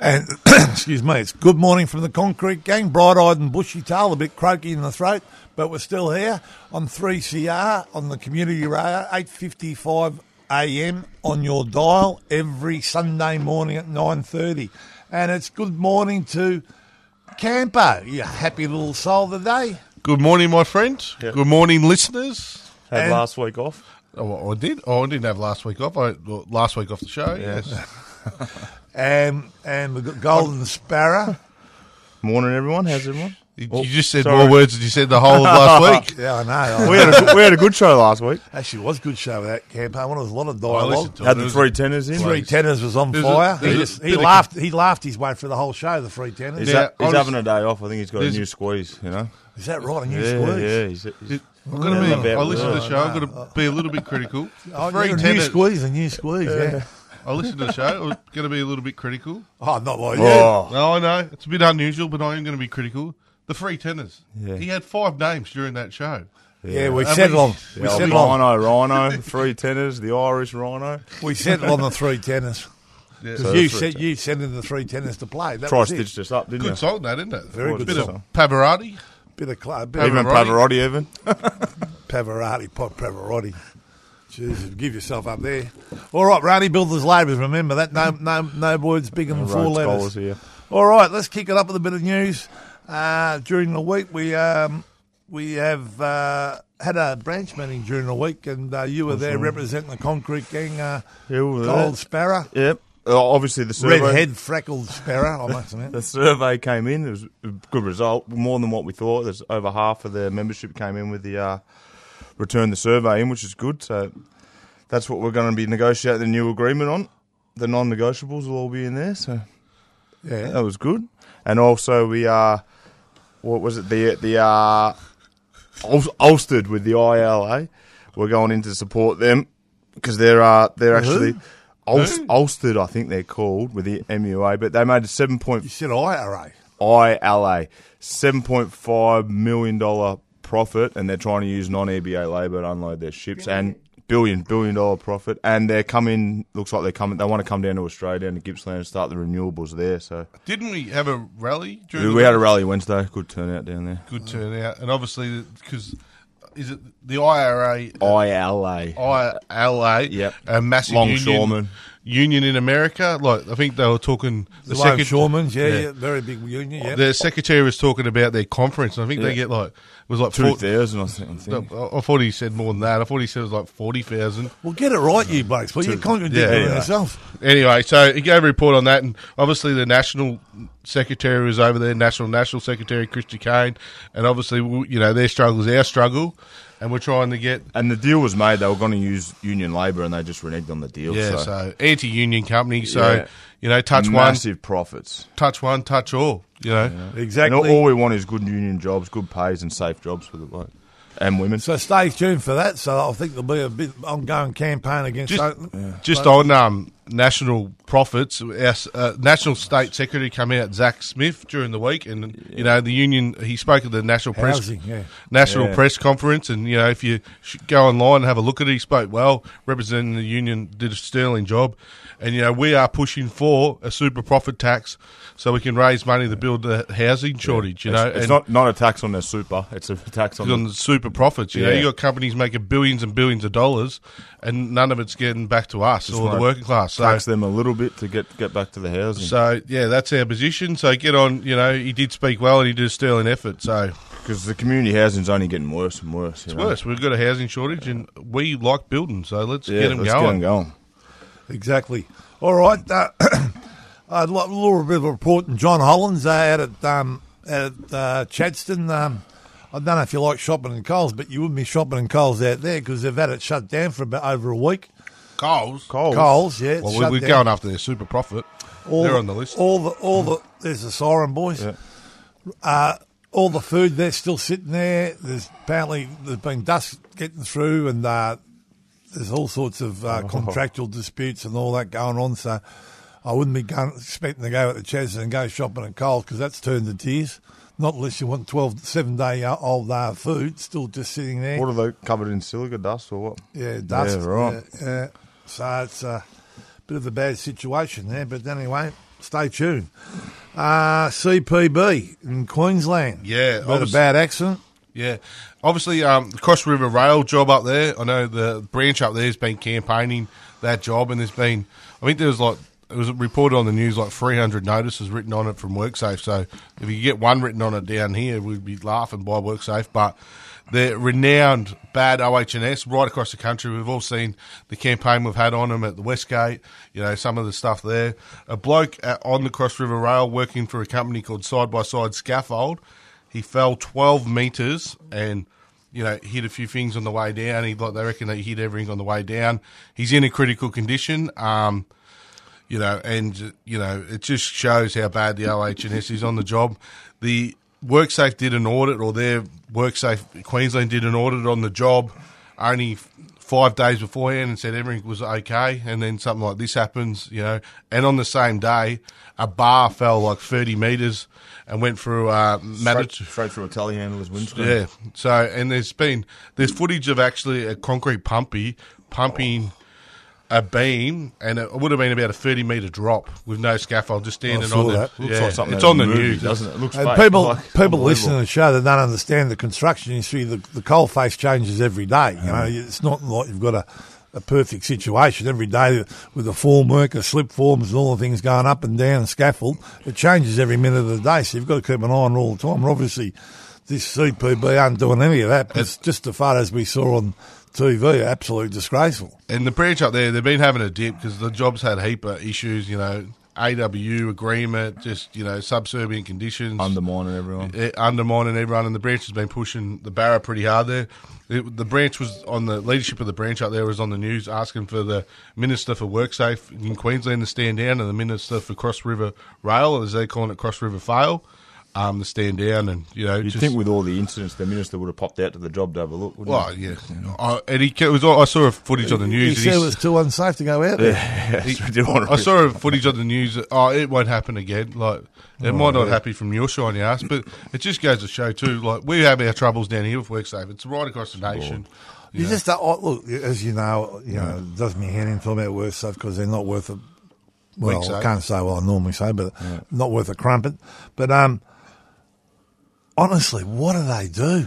And excuse me, it's good morning from the Concrete Gang, bright-eyed and bushy-tailed, a bit croaky in the throat, but we're still here on 3CR on the community radio, 8:55 a.m. on your dial every Sunday morning at 9:30. And it's good morning to Campo, you happy little soul today. Good morning, my friend. Good morning, listeners. Had And- last week off. Oh, I did. Oh, I didn't have last week off. I well, last week off the show. Yes. And and we've got Golden Sparrow. Morning, everyone. How's everyone? You, Oh, you just said sorry. more words than you said the whole of last week. Yeah, I know. We had a good, we had a good show last week. Actually, it was a good show that campaign. One, there was a lot of I dialogue. listened to it. Had the was- three tenors in. Three tenors was on There's a- fire. there's he a just, he bit of laughed. He laughed his way through the whole show. The three tenors. He's, Yeah, ha- he's I having a day off. I think he's got a There's- new squeeze. You know. Is that right? A new yeah, squeeze. yeah. He's, he's, I've got to be. Yeah, about I listened to the show. I've got to be a little bit critical. The Oh, three yeah, a new tenors. squeeze, a new squeeze. Yeah. I listened to the show. I'm going to be a little bit critical. Oh, not like oh. you. oh, No, I know it's a bit unusual, but I am going to be critical. The three tenors. Yeah. He had five names during that show. Yeah, we And settled on. we- We the settled on. Rhino, Rhino, the three tenors, the Irish Rhino. We settled on the three tenors Yeah. because So you the three said you sent in the three tenors to play. That Try was it. stitched us up, didn't Good you? song, that isn't it? Very good bit song. of Pavarotti. Bit of cl- bit Even Pavarotti. Pavarotti, even. Pavarotti, pot Pavarotti. Jesus, give yourself up there. All right, Rowdy Builders Labours. Remember that no no no words bigger than four letters. Here. All right, let's kick it up with a bit of news. Uh, during the week, we um, we have uh, had a branch meeting during the week, and uh, you were there representing the Concrete Gang, uh, Yeah, we Gold. Sparrow, Yep. Uh, obviously, the survey. redhead freckled sparrow. I must admit. The survey came in. It was a good result, more than what we thought. There's over half of the membership came in with the return the survey in, which is good. So that's what we're going to be negotiating the new agreement on. The non-negotiables will all be in there. So Yeah, that was good. And also we uh, what was it? The the uh, Ul- Orsted with the ILA. We're going in to support them because they're uh, they're actually. Orsted, I think they're called with the MUA, but they made a seven point you said IRA. ILA, seven point five million dollar profit, and they're trying to use non EBA labour to unload their ships and billion billion dollar profit, and they're coming. Looks like they're coming. They want to come down to Australia and to Gippsland and start the renewables there. So Didn't we have a rally during we the had a rally Wednesday. Good turnout down there. good turnout? And obviously, because is it the IRA, uh, ILA. ILA, Yep. a massive Longshoremen. union, union in America? Like I think they were talking. The second- Longshoremen's, yeah, yeah. yeah, very big union. Yeah, The secretary was talking about their conference. And I think they Yeah. get like it was like Two four, thousand, I think. I think. I I thought he said more than that. I thought he said it was like forty thousand. well, get it right, you blokes. Well, you're contradicting Yeah, yeah. yourself. Anyway, so he gave a report on that, and obviously the national secretary was over there, national national secretary Christy Cain, and obviously you know their struggle is our struggle, and we're trying to get And the deal was made. They were going to use union labour, and they just reneged on the deal. yeah, so, so anti-union company. So Yeah. You know, touch massive profits. one, touch one, touch all. You know, And Exactly. all, all we want is good union jobs, good pays, and safe jobs for the bloke and women. So stay tuned for that. So I think there'll be a bit ongoing campaign against. Just- Oakland. Just on um, national profits, our uh, national state secretary came out, Zach Smith, during the week, and you know the union. He spoke at the national press Housing, yeah. national Yeah. press conference, and you know if you go online and have a look at it, he spoke well, representing the union, did a sterling job, and you know we are pushing for a super profit tax so we can raise money to build the housing shortage. You know, it's, it's not not a tax on their super. It's a tax on. on The, super profits. You know, you got companies making billions and billions of dollars, and none of it's getting back to us Just or the working class. So, tax them a little bit to get get back to the housing. so yeah, that's our position. So get on. You know, he did speak well and he did a sterling effort. So Because the community housing's only getting worse and worse. It's know? worse. We've got a housing shortage, and we like building. So let's Yeah, get them let's going. get 'em going. Exactly. All right. Uh, a little bit of a report from John Hollands uh, out at um, out at uh, Chadstone. Um, I don't know if you like shopping in Coles, but you wouldn't be shopping in Coles out there because they've had it shut down for about over a week. Coles. Coles. Coles, yeah. it's Well, shut we, we're down. going after their super profit. All They're the- on the list. All the all the there's the siren boys. Yeah. Uh, all the food they're still sitting there. There's apparently there's been dust getting through, and uh, there's all sorts of Oh. uh, contractual disputes and all that going on. So I wouldn't be going, expecting to go at the Chas and go shopping at Coles because that's turned to tears. Not unless you want 12, seven day old uh, food still just sitting there. What are they covered in silica dust or what? Yeah, dust. Yeah, right. Yeah, yeah. So it's a bit of a bad situation there, but anyway, stay tuned. Uh, CPB in Queensland. Yeah, Bit of a bad accident. Yeah, obviously, um, the Cross River Rail job up there. I know the branch up there has been campaigning that job, and there's been, I think there was like it was reported on the news like 300 notices written on it from WorkSafe. So if you get one written on it down here, we'd be laughing by WorkSafe. But the renowned bad OH&S right across the country. We've all seen the campaign we've had on them at the Westgate. You know some of the stuff there. A bloke at, on the Cross River Rail working for a company called Side by Side Scaffold. He fell 12 metres and, you know, hit a few things on the way down. He like they reckon that he hit everything on the way down. He's in a critical condition. Um, you know, and you know, it just shows how bad the OH&S is on the job. The WorkSafe did an audit, or their WorkSafe Queensland did an audit on the job only five days beforehand and said everything was okay. And then something like this happens, you know, and on the same day, a bar fell like 30 metres and went through uh, Straight, straight through a telehandler's windscreen. yeah. So, and there's been there's footage of actually a concrete pumpy pumping a beam, and it would have been about a 30 meter drop with no scaffold, just standing saw on the. that. Looks yeah, like something it's on the movie, news, doesn't it? It looks And fake. people, Like, people listening to the show that don't understand the construction industry. The, the coal face changes every day. You know, it's not like you've got a, a perfect situation every day with the formwork, the slip forms, and all the things going up and down and scaffold. It changes every minute of the day, so you've got to keep an eye on it all the time. And obviously, this CPB aren't doing any of that. It's just as far as we saw on TV, absolutely disgraceful. And the branch up there, they've been having a dip because the job's had a heap of issues. You know, AW agreement, just you know, subservient conditions, undermining everyone. eh, undermining everyone, and the branch has been pushing the barra pretty hard there. It, the branch was on the leadership of the branch up there was on the news asking for the minister for WorkSafe in Queensland to stand down, and the minister for Cross River Rail, as they call it, Cross River Fail, um, to stand down, and you know, You'd think with all the incidents, the minister would have popped out to the job to have a look. Wouldn't well, yeah, I, and he it was. I saw a footage on the news. and said it was too unsafe to go out there. Yeah, did want to I saw a footage on the news. that, Oh, it won't happen again. Like it might not happen from your shiny ass, but it just goes to show too. Like we have our troubles down here with WorkSafe. It's right across the nation. You just don't, oh, look, as you know, you know, it does me hand in talking about worth stuff because they're not worth a. Well, Weak I can't say what I normally say, but not worth a crumpet. But um, honestly, what do they do?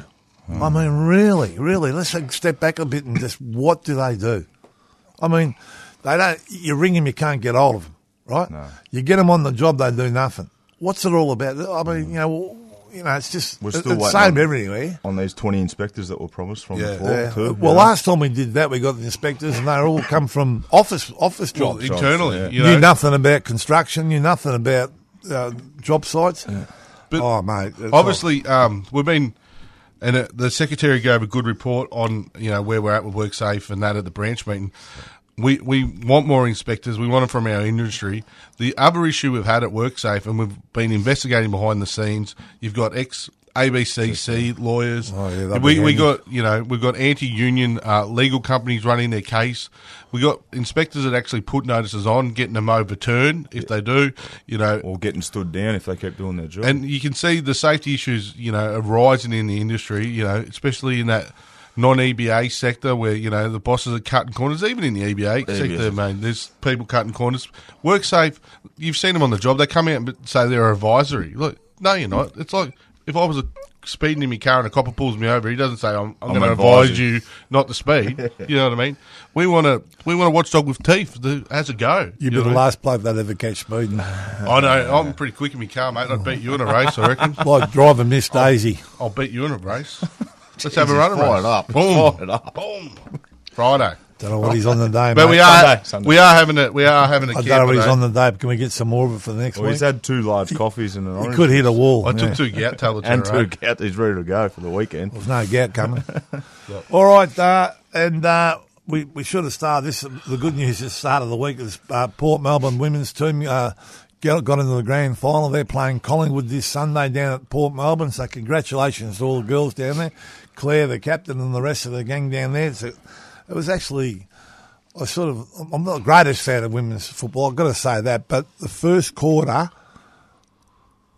I mean, really, really, let's take step back a bit and just what do they do? I mean, they don't. You ring them, you can't get hold of them, right? No. You get them on the job, they do nothing. What's it all about? I mean, you know, you know, it's just We're it's still the same on- everywhere. on these 20 inspectors that were promised from Yeah. before. Yeah. Too, Well, yeah. last time we did that, we got the inspectors, and they all come from office office jobs. internally, yeah. you knew know, nothing about construction, knew nothing about uh, job sites. But oh, mate. Obviously, um, we've been, and uh, the secretary gave a good report on you know where we're at with WorkSafe and that at the branch meeting. We we want more inspectors. We want them from our industry. The other issue we've had at WorkSafe, and we've been investigating behind the scenes. You've got ex ABCC lawyers. Oh, yeah, we we handy. got you know we've got anti-union uh, legal companies running their case. We got inspectors that actually put notices on, getting them overturned if they do. You know, or getting stood down if they keep doing their job. and you can see the safety issues, you know, are rising in the industry, you know, especially in that non-EBA sector where, you know, the bosses are cutting corners, even in the EBA sector, man. There's people cutting corners. WorkSafe, you've seen them on the job. They come out and say they're advisory. Look, no, you're not. It's like if I was a speeding in my car and a copper pulls me over, he doesn't say, I'm, I'm, I'm going to advise you not to speed. you know what I mean? We want to we want a watchdog with teeth that has a go. You'd be You know the mean? last bloke that ever catch speeding. I know. I'm pretty quick in my car, mate. I'd beat you in a race, I reckon. like driving Miss Daisy. I'll beat you in a race. Let's have a run fire race. it up. Boom. Fire it up. Boom. Friday. I don't know what he's on the day, But mate. we are Sunday, Sunday. we are having a we are having a I don't know what he's on the day. But can we get some more of it for the next well, week? he's had two large coffees and an He orange. could hit a wall. I yeah. took two gout tablets and in a row. two cat. He's ready to go for the weekend. There's no gout coming. All right, uh, and uh, we we should have started this. The good news is start of the week is uh, Port Melbourne women's team uh, got got into the grand final. They're playing Collingwood this Sunday down at Port Melbourne. So congratulations to all the girls down there, Claire, the captain, and the rest of the gang down there. So it was actually. I sort of, I'm not the greatest fan of women's football. I've got to say that, but the first quarter,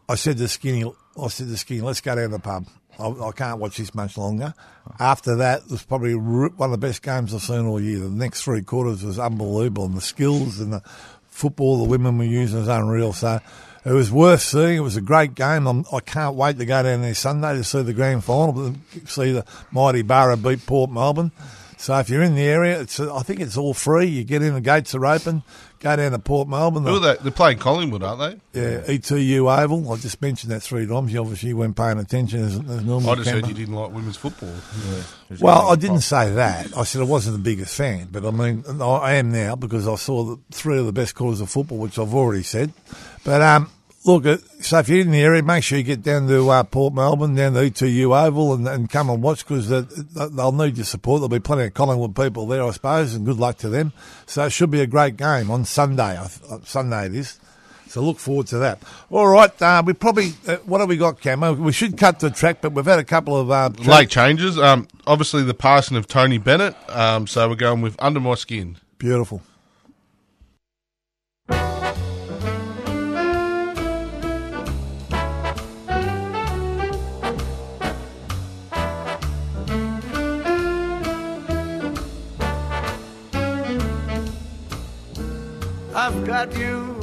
I said to Skinny, I said to Skinny, let's go down to the pub. I, I can't watch this much longer. After that, it was probably one of the best games I've seen all year. The next three quarters was unbelievable, and the skills and the football the women were using was unreal. So it was worth seeing. It was a great game. I'm, I can't wait to go down there Sunday to see the grand final, see the mighty Barra beat Port Melbourne. So if you're in the area, it's I think it's all free. You get in, the gates are open. Go down to Port Melbourne. Who are they? They're playing Collingwood, aren't they? Yeah, ETU Oval. I just mentioned that three times. You obviously weren't paying attention as, as normal. I just heard you didn't like women's football. Well, I didn't say that. I said I wasn't the biggest fan, but I mean, I am now because I saw the three of the best quarters of football, which I've already said. But um, look, uh, so if you're in the area, make sure you get down to uh, Port Melbourne, down to ETU Oval, and, and come and watch because they'll need your support. There'll be plenty of Collingwood people there, I suppose, and good luck to them. So it should be a great game on Sunday. I th- uh, Sunday it is. So look forward to that. All right, uh, we probably uh, what have we got, Camo? We should cut the track, but we've had a couple of uh, track- Late changes. Um, obviously the passing of Tony Bennett. Um, so we're going with Under My Skin. Beautiful. Got you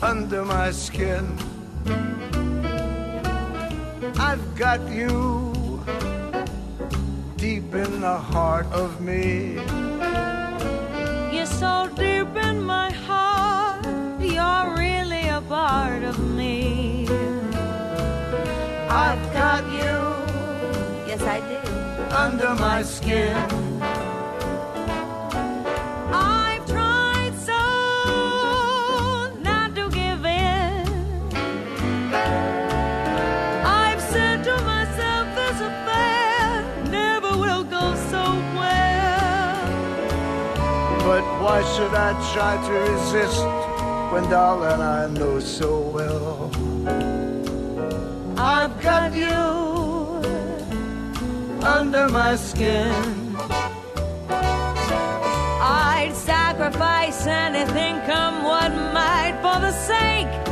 under my skin. I've got you deep in the heart of me. You're so deep in my heart, you're really a part of me. I've got you Yes, I do. under my skin. Why should I try to resist when, darling, I know so well? I've got you under my skin. I'd sacrifice anything, come what might, for the sake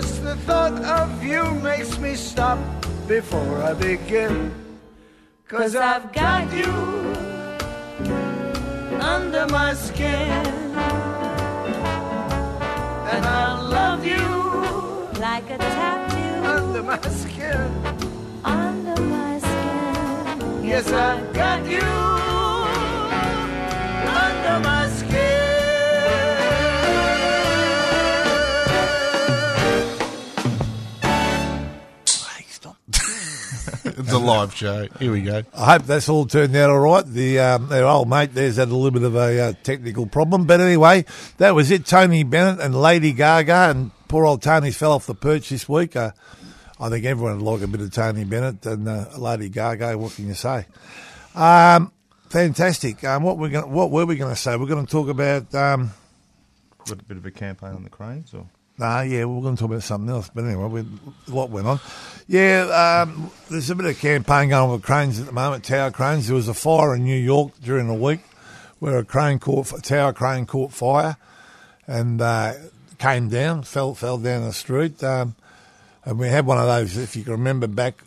Just the thought of you makes me stop before I begin. Cause I've got you under my skin. And I love you Like a tattoo under my skin. under my skin. Yes, I've got you It's a live show. Here we go. I hope that's all turned out all right. The um, their old mate there's had a little bit of a uh, technical problem, but anyway, that was it. Tony Bennett and Lady Gaga, and poor old Tony fell off the perch this week. Uh, I think everyone would like a bit of Tony Bennett and uh, Lady Gaga. What can you say? Um, fantastic. Um, what we going what were we going to say? We're going to talk about. Um, a bit of a campaign on the cranes, or Nah, yeah, we're going to talk about something else. But anyway, we, a lot went on. Yeah, um, there's a bit of campaign going on with cranes at the moment, tower cranes. There was a fire in New York during the week where a crane caught, a tower crane caught fire and uh, came down, fell fell down the street. Um, and we had one of those, if you can remember back,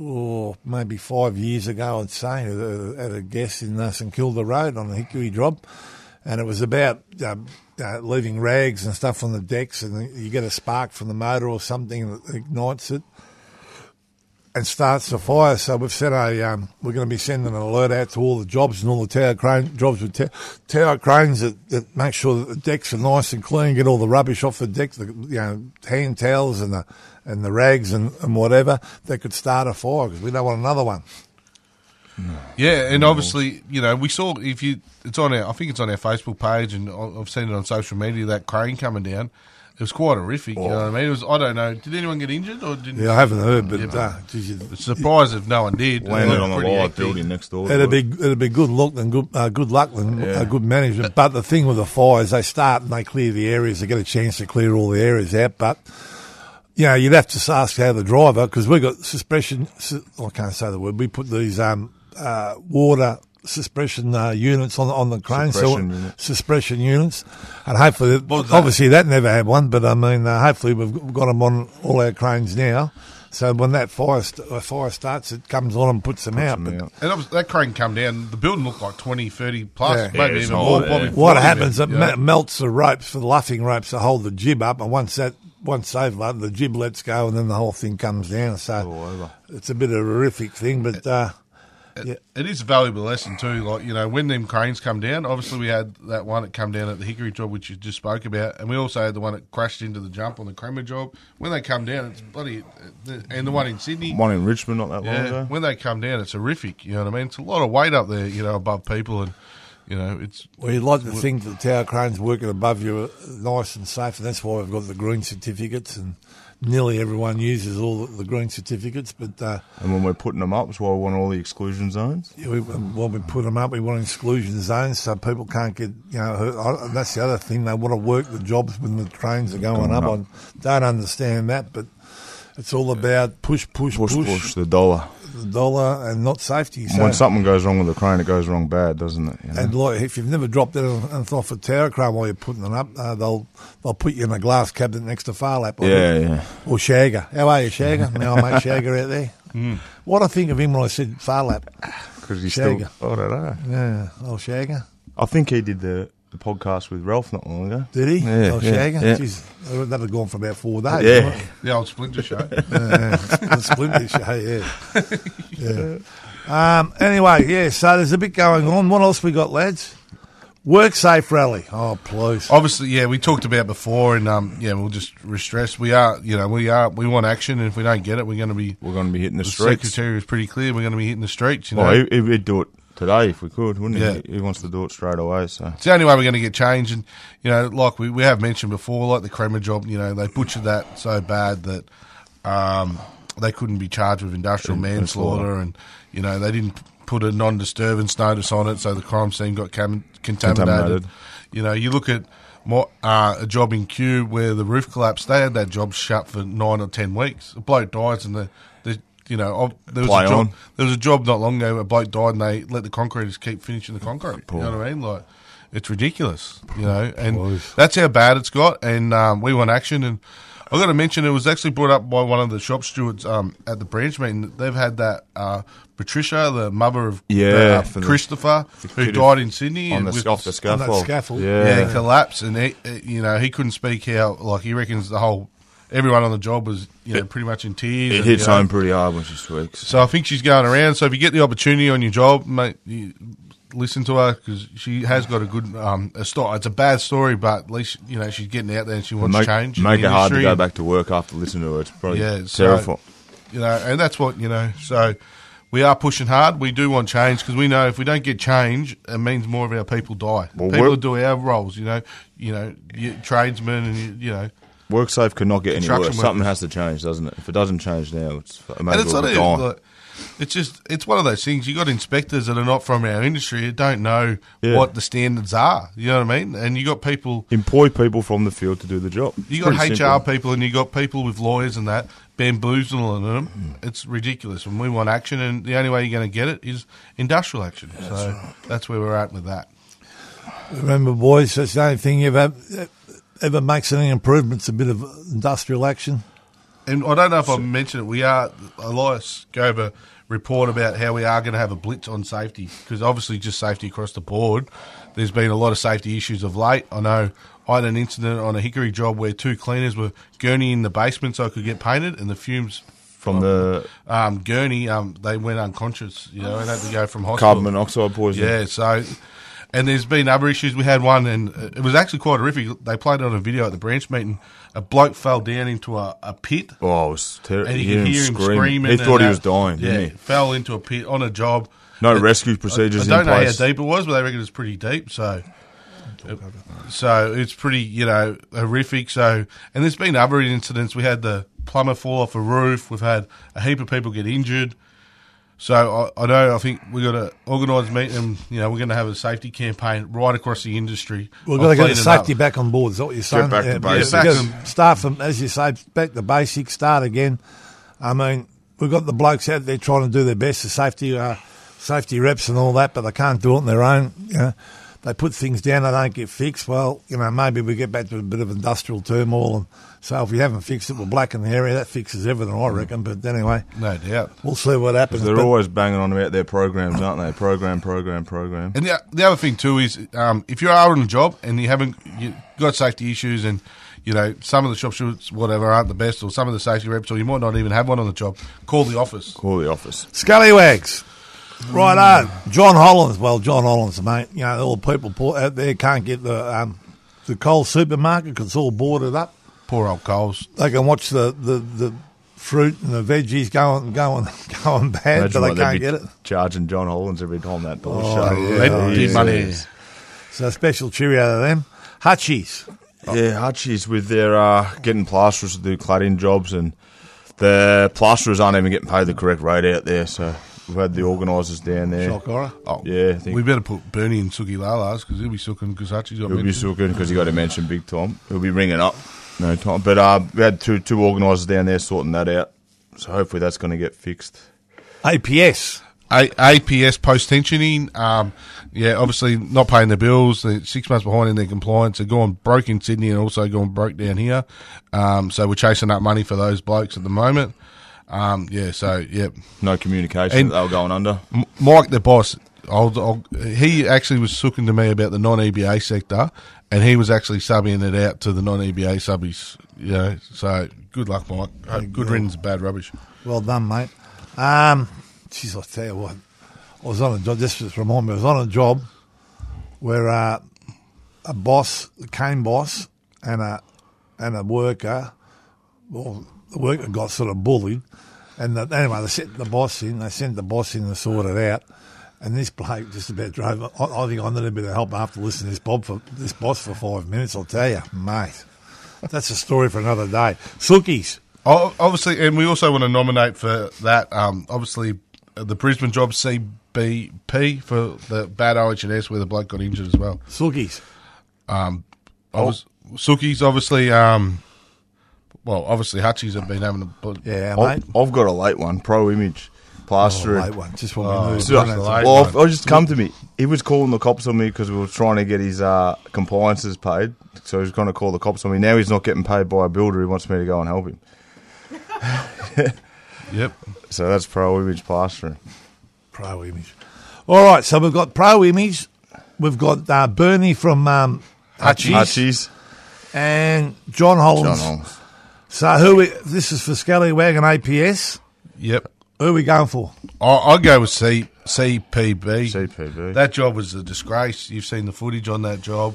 oh, maybe five years ago, I'd say, at a, at a guest in uh, St Kilda Road on the Hickory Drop. And it was about um, uh, leaving rags and stuff on the decks, and you get a spark from the motor or something that ignites it and starts the fire. So we've set a, um, we're going to be sending an alert out to all the jobs and all the tower crane jobs with ta- tower cranes that, that make sure that the decks are nice and clean, get all the rubbish off the deck, the you know hand towels and the and the rags and, and whatever that could start a fire because we don't want another one. Yeah, and obviously, you know, we saw if you, it's on our, I think it's on our Facebook page, and I- I've seen it on social media. That crane coming down, it was quite horrific. You know what I mean? It was. I don't know. Did anyone get injured or didn't? Yeah, I haven't heard, but Yeah, uh, geez, you- It's surprised if no one did. landed It on was the pretty live hectic. building next door. to It'd be it'd be good luck than good uh, good luck than Yeah. uh, good management. But the thing with the fires, they start and they clear the areas. They get a chance to clear all the areas out. But you know, you'd have to ask how the driver because we got suppression. su- I can't say the word. We put these um, uh, water suppression uh, units on the- on the crane, Suppression so units. suppression units, and hopefully, What's that? obviously, that never had one. But I mean, uh, hopefully, we've got- got them on all our cranes now. So when that fire st- uh, fire starts, it comes on and puts them out. Some But out. And obviously that crane come down. The building looked like 20, 30 plus, Yeah. maybe Yeah, even more. there. probably What 40 happens? It even, me- yeah. melts the ropes for the luffing ropes to hold the jib up, and once that once they've let the jib lets go, and then the whole thing comes down. So it's a bit of a horrific thing, but uh, yeah, It is a valuable lesson too. Like you know, when them cranes come down, obviously we had that one that come down at the Hickory job, which you just spoke about, and we also had the one that crashed into the jump on the Kremer job. When they come down, it's bloody, and the one in Sydney. One in Richmond not that long Yeah, ago. when they come down, it's horrific. You know what I mean? It's a lot of weight up there, you know, above people, and you know, it's well, you'd like to think that the tower cranes working above you are nice and safe, and that's why we've got the green certificates, and nearly everyone uses all the, the green certificates. But uh, And when we're putting them up, that's why we want all the exclusion zones. Yeah, we, when we put them up, we want exclusion zones so people can't get, you know, hurt. I- that's the other thing. They want to work the jobs when the trains are going Going up. up. I don't understand that, but it's all about push, push, push, Push, push the dollar. The dollar and not safety. So, when something goes wrong with the crane, it goes wrong bad, doesn't it? You know? and like, if you've never dropped it and off a tower crane while you're putting it up, uh, they'll they'll put you in a glass cabinet next to Phar Lap. I yeah, yeah. Or Shagger. How are you, Shagger? My old mate Shagger out there. Hmm. What I think of him when I said Phar Lap. Because he's still. Shagger. I don't know. Yeah, old Shagger. I think he did the, the podcast with Ralph not long ago. Did he? Yeah, oh, yeah, Shagger? yeah. Jeez, that had gone for about four days. Yeah. the old Splinter show. Yeah, the Splinter show, yeah. yeah. Um, anyway, yeah, so there's a bit going on. What else we got, lads? Work safe rally. Oh, please. Obviously, yeah, we talked about before, and um, yeah, we'll just restress. We are, you know, we are, we want action, and if we don't get it, we're going to be. We're going to be hitting the, The streets. secretary was pretty clear. We're going to be hitting the streets. You know, Well, he, he'd do it today if we could, wouldn't he? Yeah. He wants to do it straight away. So It's the only way we're going to get change. And, you know, like we, we have mentioned before, like the Kremer job, you know, they butchered that so bad that um, they couldn't be charged with industrial manslaughter. And, you know, they didn't put a non disturbance notice on it, so the crime scene got cam- contaminated. Contaminated. You know, you look at more, uh, a job in Q where the roof collapsed, they had that job shut for nine or ten weeks. A bloke dies and the. The you know, there was Play a job. on. There was a job not long ago. where A bloke died, and they let the concreters keep finishing the concrete. You know what I mean? Like, It's ridiculous, you know, and Boys. that's how bad it's got. And um, we want action. And I've got to mention, it was actually brought up by one of the shop stewards um, at the branch meeting. They've had that uh, Patricia, the mother of Yeah, uh, for the- Christopher, who died in Sydney, on and the with- off the on that scaffold. scaffold. Yeah. yeah, collapsed, and he, uh, you know he couldn't speak how like he reckons the whole everyone on the job was you know pretty much in tears. It and, hits you know, home pretty hard when she speaks. So I think she's going around. So if you get the opportunity on your job, mate, you listen to her because she has got a good um, a story. It's a bad story, but at least you know she's getting out there and she wants make change. make it hard to go back to work after listening to her. It's probably Yeah, so- terrifying. You know, and that's what you know. So we are pushing hard. We do want change because we know if we don't get change, it means more of our people die. Well, people do our roles. You know, you know, tradesmen and you know. WorkSafe cannot get any worse. Construction Something has to change, doesn't it? If it doesn't change now, it's it may And it's well not gone. like, it's just it's one of those things. You got inspectors that are not from our industry who don't know Yeah. what the standards are. You know what I mean? And you got people, Employ people from the field to do the job. you It's got HR simple. people, and you got people with lawyers and that bamboozling them. Hmm. It's ridiculous. And we want action, and the only way you're going to get it is industrial action. so that's where we're at with that. Remember, boys, that's the only thing you've ever, ever makes any improvements, a bit of industrial action. And I don't know if I mentioned it. We are Elias gave a report about how we are going to have a blitz on safety because obviously just safety across the board. There's been a lot of safety issues of late. I know I had an incident on a hickory job where two cleaners were gurney in the basement so it could get painted, and the fumes from the um, gurney um, they went unconscious. You know, and had to go from hospital. carbon monoxide poisoning. Yeah, so and there's been other issues. We had one, and uh, it was actually quite horrific. They played it on a video at the branch meeting. A bloke fell down into a, a pit, Oh, it was terrible. and you could hear him screaming. He thought he that. was dying, Yeah, didn't he? fell into a pit on a job. No It- rescue procedures I, I don't know place. how deep it was, but they reckon it's pretty deep. So, so it's pretty, you know, horrific. So, and there's been other incidents. We had the plumber fall off a roof. We've had a heap of people get injured. So I, I know. I think we've got to organise meeting. You know, we're going to have a safety campaign right across the industry. We've of got to get the cleaning up. safety back on board. Is that what you're saying? back to basics. yeah, Back start from, as you say, back to basics. Start again. I mean, we've got the blokes out there trying to do their best, the safety, uh, safety reps and all that, but they can't do it on their own. You know, they put things down, they don't get fixed. Well, you know, maybe we get back to a bit of industrial turmoil, and so if we haven't fixed it, we'll blacken the area. That fixes everything, I reckon. But anyway, No doubt. we'll see what happens. They're But- always banging on about their programs, aren't they? Program, program, program. And the, the other thing too is, um, if you are out on a job and you haven't you've got safety issues, and you know some of the shop stewards, whatever, aren't the best, or some of the safety reps, or you might not even have one on the job, call the office. Call the office. Scallywags. Right on. John Hollands. Well, John Hollands, mate. You know, all the people out there can't get the um, the Coles supermarket 'cause it's all boarded up. Poor old Coles. They can watch the, the, the fruit and the veggies going going going bad, Imagine but they can't get it. Charging John Hollands every time that door Oh, shut. yeah. Plenty yeah. money. So special cheerio to them. Hutchies. Yeah, Hutchies with their uh, getting plasterers to do cladding jobs, and the plasterers aren't even getting paid the correct rate out there. So we've had the organisers down there. Shock horror. Oh, Yeah, I think we better put Bernie and Suki Lalas because he'll be sucking because Hutchies got he'll be mentioned. so good because he got to mention big time. He'll be ringing up no time. But uh, we had two two organisers down there sorting that out. So hopefully that's going to get fixed. APS. A- APS post tensioning, um, yeah, obviously not paying the bills. They're six months behind in their compliance. They're going broke in Sydney and also going broke down here. Um, so we're chasing up money for those blokes at the moment. Um, yeah, so yeah, No communication. And- that they were going under. M- Mike, the boss, I'll, I'll, he actually was talking to me about the non-EBA sector, and he was actually subbing it out to the non-EBA subbies. You know, so good luck, Mike. Hope good riddance, of bad rubbish. Well done, mate. Um, geez, I'll tell you what. I was on a job, this just remind me, I was on a job where uh, a boss, the cane boss, and a, and a worker, well, the worker got sort of bullied. And the, anyway, they sent the boss in, they sent the boss in to sort it out. And this bloke just about drove. I, I think I need a bit of help after listening to this Bob for this boss for five minutes. I'll tell you, mate. That's a story for another day. Sookies. Oh, obviously, and we also want to nominate for that. Um, obviously, uh, the Brisbane job CPB for the bad OHS where the bloke got injured as well. Sookies. Obvious, Suki's obviously. Um, well, obviously, Hutchies have been having a. Yeah, I've, mate. I've got a late one. Pro Image. plastering. Oh, late one, just when Oh, we moved. So- on, that's all. late well. I just come to me. He was calling the cops on me because we were trying to get his uh, compliances paid. So he was going to call the cops on me. Now he's not getting paid by a builder. He wants me to go and help him. Yep. So that's pro image plastering. Pro Image. All right, so we've got Pro Image. We've got uh, Bernie from um, Hutchies Hutchies, and John John Holmes. So who? We, this is for Scallywagon APS. Yep. Who are we going for? I I go with C CPB. CPB. That job was a disgrace. You've seen the footage on that job.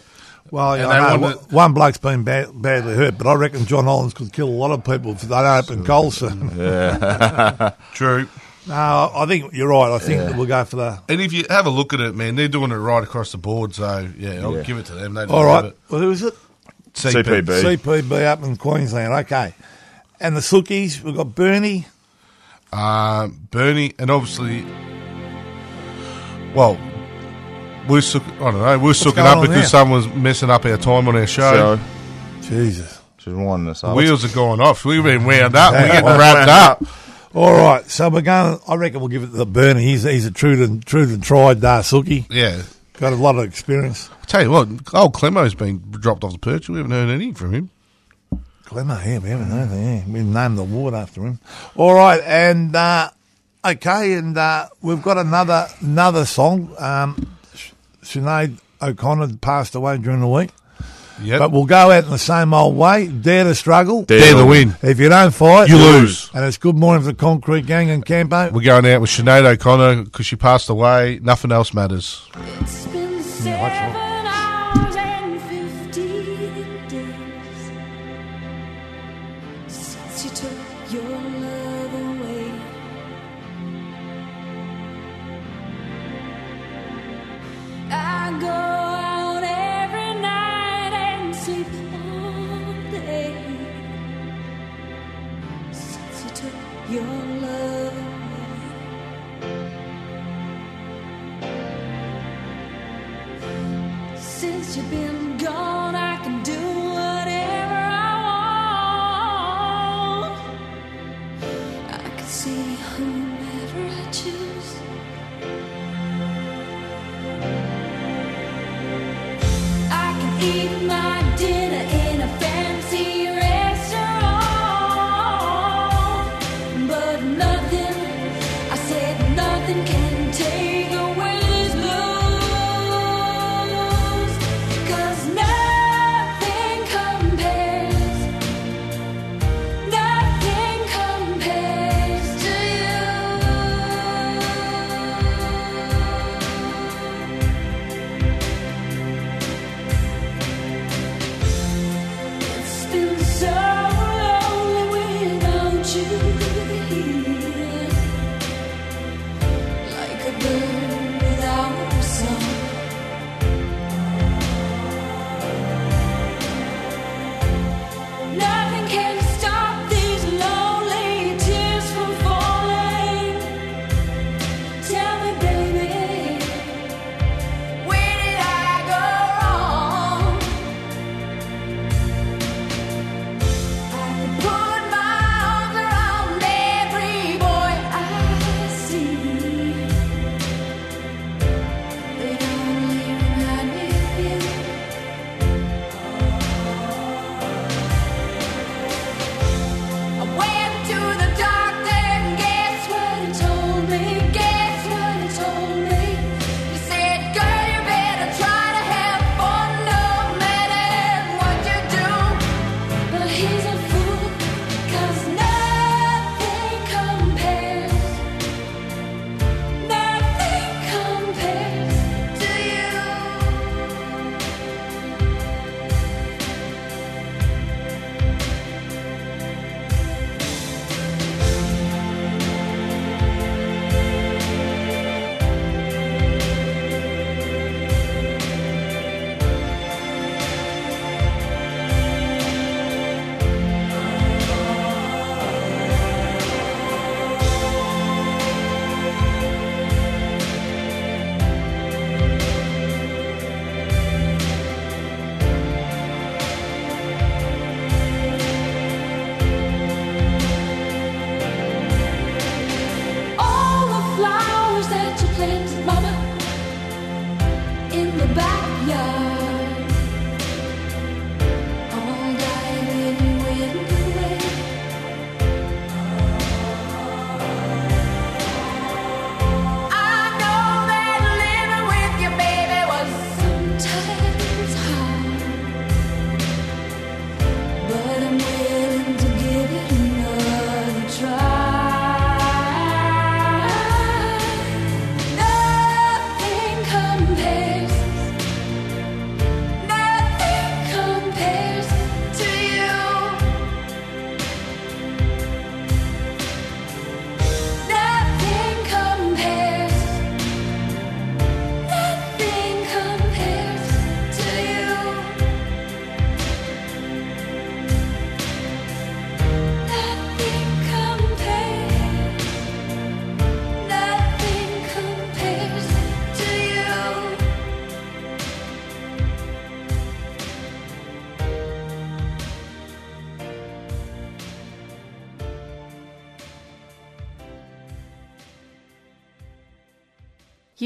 Well, And I know wanted- one bloke's been bad, badly hurt, but I reckon John Hollands could kill a lot of people if they don't open goals soon. True. No, I think you're right. I think that we'll go for that. And if you have a look at it, man, they're doing it right across the board. So yeah, I'll Yeah. give it to them. They All deserve it. Well, who is it? CPB. CPB up in Queensland. Okay. And the Sookies, we've got Bernie. Um, Bernie, and obviously, well, we're sook, I don't know. We're sooking going up on because there? someone's messing up our time on our show. So Jesus. she's winding us up. Wheels are going off. We've been wound up. We're getting wrapped up. All right. So we're going. I reckon we'll give it to the Bernie. He's he's a true and true and tried uh, Sookie. Yeah. Got a lot of experience. I'll tell you what, old Clemo's been dropped off the perch. We haven't heard anything from him. Clemmer, yeah, we haven't heard that. Yeah. We named the ward after him. All right, and uh, okay, and uh, we've got another another song. Um, Sinead O'Connor passed away during the week, Yep. but we'll go out in the same old way. Dare to struggle. Dare Dare to win. If you don't fight, You lose. And it's good morning for the Concrete Gang and Campo. We're going out with Sinead O'Connor because she passed away. Nothing else matters. It's been watch take